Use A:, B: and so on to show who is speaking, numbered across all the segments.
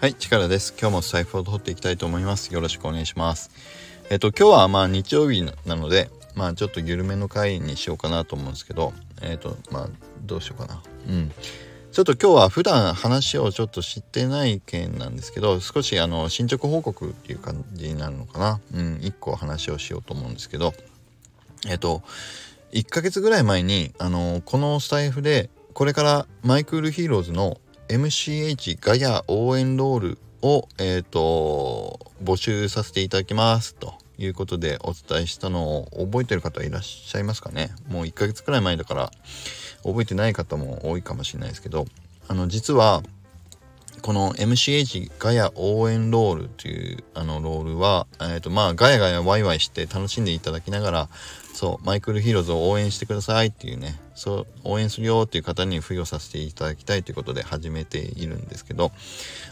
A: はい、力です。今日もスタイフを録っていきたいと思います。よろしくお願いします。えっと、今日はまあ日曜日なので、まあちょっと緩めの回にしようかなと思うんですけど、えっと、まあどうしようかな。うん。ちょっと今日は普段話をちょっとしてない件なんですけど、少しあの進捗報告っていう感じになるのかな。うん、一個話をしようと思うんですけど、えっと、1ヶ月ぐらい前に、あの、このスタイフで、これからマイクリヒーローズの MCH ガヤ応援ロールを、えーと、募集させていただきます。ということでお伝えしたのを覚えてる方いらっしゃいますかね。もう1ヶ月くらい前だから覚えてない方も多いかもしれないですけど。あの実はこの MCH ガヤ応援ロールというあのロールは、えーとまあ、ガヤガヤワイワイして楽しんでいただきながらそうマイクルヒーローズを応援してくださいっていうねそう応援するよっていう方に付与させていただきたいということで始めているんですけど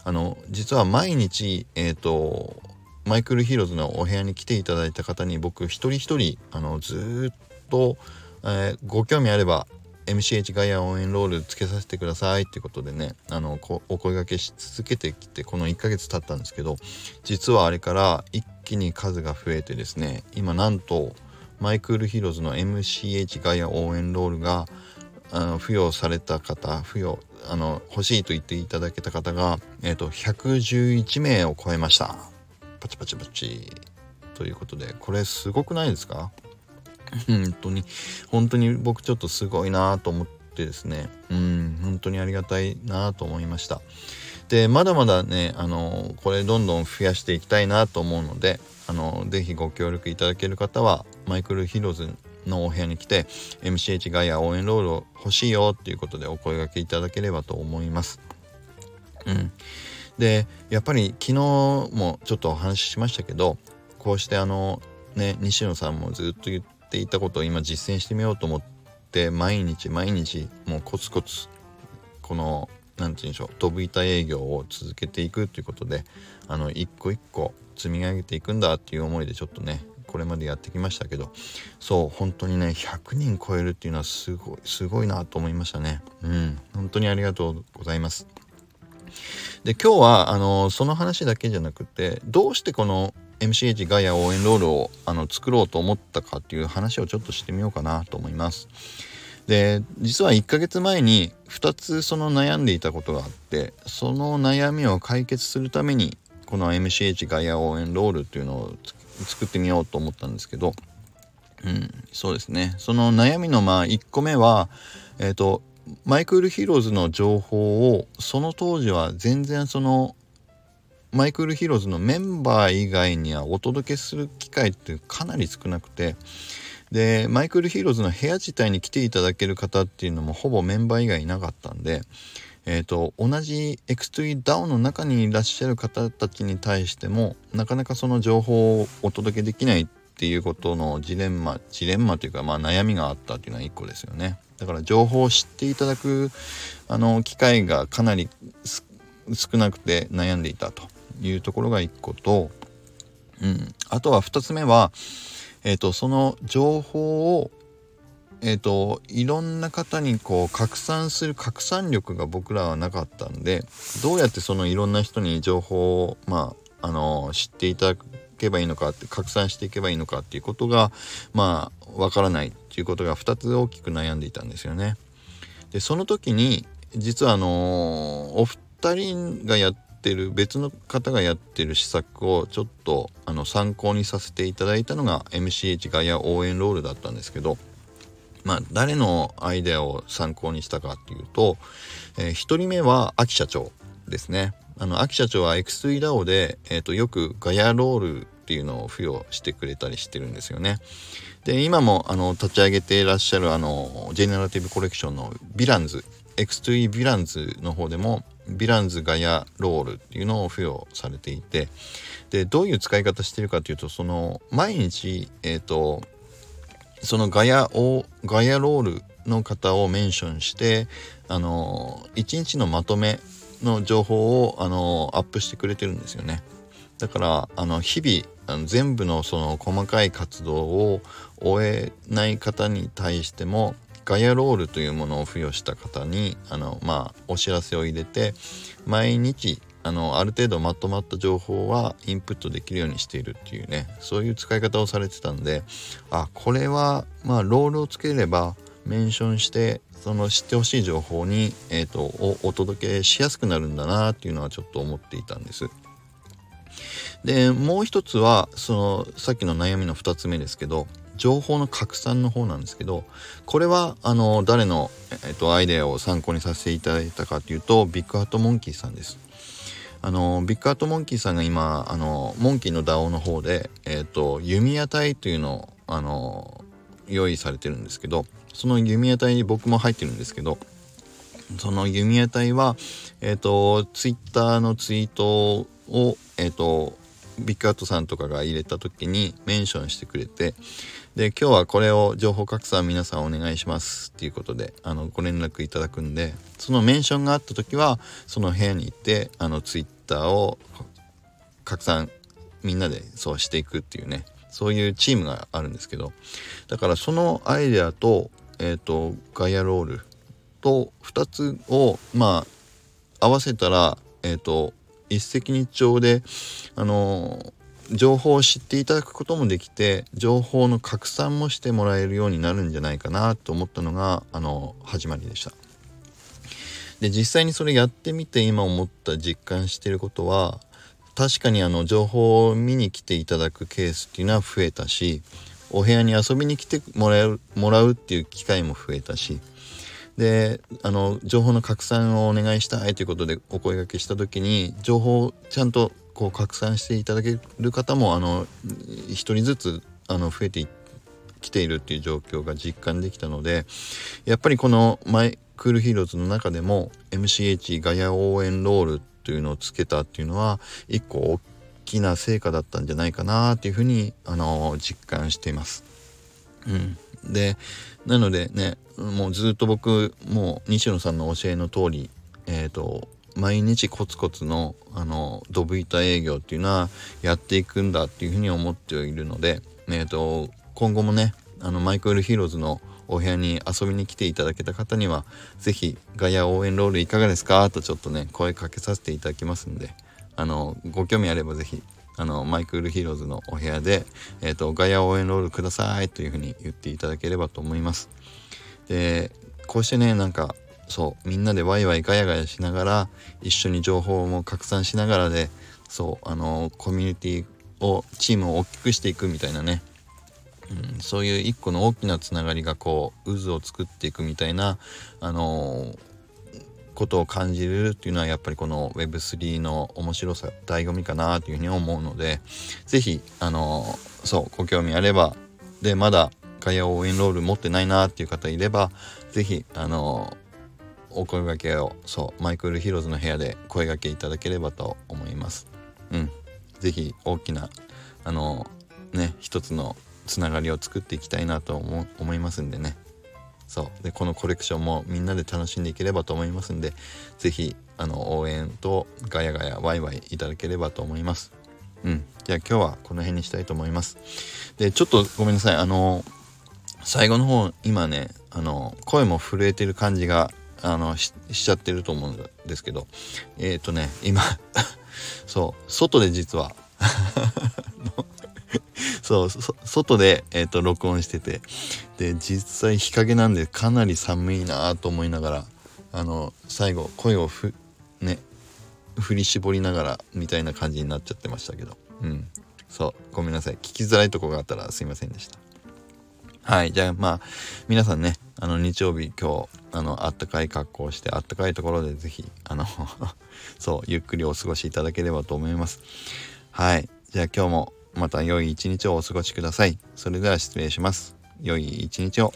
A: あの実は毎日えっ、ー、とマイクリヒーローズのお部屋に来ていただいた方に僕一人一人あのずっと、えー、ご興味あれば MCH ガヤ応援ロールつけさせてくださいってことでねあのお声がけし続けてきてこの1ヶ月経ったんですけど実はあれから一気に数が増えてですね今なんとマイクリヒーローズの MCH ガヤ応援ロールがあの付与された方付与あの欲しいと言っていただけた方が、えーと、111名を超えました。パチパチパチ。ということでこれすごくないですか？本当に。本当に僕ちょっとすごいなと思ってですね。うん本当にありがたいなと思いました。でまだまだねあのこれどんどん増やしていきたいなと思うのであのぜひご協力いただける方はマイクルヒローズのお部屋に来て MCH ガイア応援ロールを欲しいよっていうことでお声がけいただければと思います。うん、でやっぱり昨日もちょっとお話ししましたけどこうしてあのね西野さんもずっと言ってていたことを今実践してみようと思って毎日毎日もうコツコツこの何て言うんでしょう飛び板営業を続けていくということであの一個一個積み上げていくんだっていう思いでちょっとねこれまでやってきましたけどそう本当にね100人超えるっていうのはすごいすごいなと思いましたね。うん本当にありがとうございます。で今日はあのその話だけじゃなくてどうしてこの MCH ガイア応援ロールをあの作ろうと思ったかっていう話をちょっとしてみようかなと思います。で実は1ヶ月前に2つその悩んでいたことがあってその悩みを解決するためにこの MCH ガイア応援ロールっていうのを作ってみようと思ったんですけど、うん、そうですね。その悩みのまあ1個目はえっ、ー、とマイクリヒーローズの情報をその当時は全然そのマイクリヒーローズのメンバー以外にはお届けする機会ってかなり少なくて。でマイクリヒーローズの部屋自体に来ていただける方っていうのもほぼメンバー以外いなかったんでえーと、同じ X2DAO の中にいらっしゃる方たちに対してもなかなかその情報をお届けできないっていうことのジレンマジレンマというかまあ悩みがあったっていうのは1個ですよね。だから情報を知っていただくあの機会がかなり少なくて悩んでいたと。いうところが1個と、うん、あとは2つ目は、えーとその情報をえーと、いろんな方にこう拡散する拡散力が僕らはなかったんでどうやってそのいろんな人に情報を、まあ、あの知っていただけばいいのかって拡散していけばいいのかっていうことがまあわからないっていうことが2つ大きく悩んでいたんですよね。でその時に実はあのお二人がやってる別の方がやってる施策をちょっとあの参考にさせていただいたのが MCH ガイア応援ロールだったんですけどまあ、誰のアイデアを参考にしたかっていうと、えー、1人目は秋社長ですね。あの秋社長は X3DAO で、えーと、よくガヤロールっていうのを付与してくれたりしてるんですよね。で今もあの立ち上げていらっしゃるあのジェネラティブコレクションのヴィランズ X2E ヴィランズの方でもヴィランズガヤロールっていうのを付与されていてでどういう使い方してるかというとその毎日えっ、ー、とそのガヤをガヤロールの方をメンションしてあの1日のまとめの情報をあのアップしてくれてるんですよね。だからあの日々あの全部のその細かい活動を終えない方に対してもガヤロールというものを付与した方にあのまあお知らせを入れて毎日あのある程度まとまった情報はインプットできるようにしているっていうねそういう使い方をされてたんであこれはまあロールをつければメンションしてその知ってほしい情報に、えーと、おお届けしやすくなるんだなっていうのはちょっと思っていたんです。でもう一つはそのさっきの悩みの2つ目ですけど情報の拡散の方なんですけどこれはあの誰の、えっと、アイデアを参考にさせていただいたかというとビッグハットモンキーさんです。あのビッグハットモンキーさんが今あのモンキーの DAO の方で、えっと、弓矢隊というのをあの用意されてるんですけどその弓矢隊に僕も入ってるんですけどその弓矢隊はえっ、とツイッターのツイートをえっ、とビッグアットさんとかが入れた時にメンションしてくれてで今日はこれを情報拡散皆さんお願いしますっていうことであのご連絡いただくんでそのメンションがあった時はその部屋に行ってあのツイッターを拡散みんなでそうしていくっていうねそういうチームがあるんですけどだからそのアイデアと,、えーと、ガイアロールと2つをまあ合わせたらえっ、ー、と一石二鳥であの情報を知っていただくこともできて情報の拡散もしてもらえるようになるんじゃないかなと思ったのがあの始まりでした。で実際にそれやってみて今思った実感してることは確かにあの情報を見に来ていただくケースっていうのは増えたしお部屋に遊びに来てもらうもらうっていう機会も増えたしであの情報の拡散をお願いしたいということでお声がけした時に情報をちゃんとこう拡散していただける方もあの1人ずつあの増えてきているっていう状況が実感できたのでやっぱりこのマイクリヒーローズの中でも MCH ガヤ応援ロールというのをつけたっていうのは一個大きな成果だったんじゃないかなっていうふうにあの実感しています。うん、でなのでねもうずっと僕もう西野さんの教えの通りえっ、ー、と毎日コツコツのあのドブ板営業っていうのはやっていくんだっていうふうに思っているので、えーと、今後もねあのマイクリヒーローズのお部屋に遊びに来ていただけた方には是非ガヤ応援ロールいかがですか？とちょっとね声かけさせていただきますんであのご興味あれば是非あのマイクリヒーローズのお部屋で、えーと、ガヤ応援ロールくださいというふうに言っていただければと思います。でこうしてねなんかそうみんなでワイワイガヤガヤしながら一緒に情報も拡散しながらでそうあのコミュニティをチームを大きくしていくみたいなね、うん、そういう一個の大きなつながりがこう渦を作っていくみたいなあのことを感じるっていうのはやっぱりこの Web3 の面白さ醍醐味かなというふうに思うので是非あのそうご興味あればでまだガヤ応援ロール持ってないなっていう方いれば是非あのお声掛けをそうマイクルヒローズの部屋で声掛けいただければと思います。うん。是非大きなあのね一つのつながりを作っていきたいなと思いますんでね。そう。でこのコレクションもみんなで楽しんでいければと思いますんで是非あの応援とガヤガヤワイワイいただければと思います。うん。じゃあ今日はこの辺にしたいと思います。でちょっとごめんなさい。あの最後の方今ねあの声も震えてる感じがあのしちゃってると思うんですけどえっ、ー、とね今 そう外で実は そう外で、えーと、録音してて。で実際日陰なんでかなり寒いなと思いながらあの最後声をふね振り絞りながらみたいな感じになっちゃってましたけど。うん。そう。ごめんなさい。聞きづらいとこがあったらすいませんでした。はい。じゃあまあ皆さんねあの日曜日今日あのあったかい格好をしてあったかいところで是非あの そうゆっくりお過ごしいただければと思います。はい。じゃあ今日もまた良い一日をお過ごしください。それでは失礼します。良い一日を。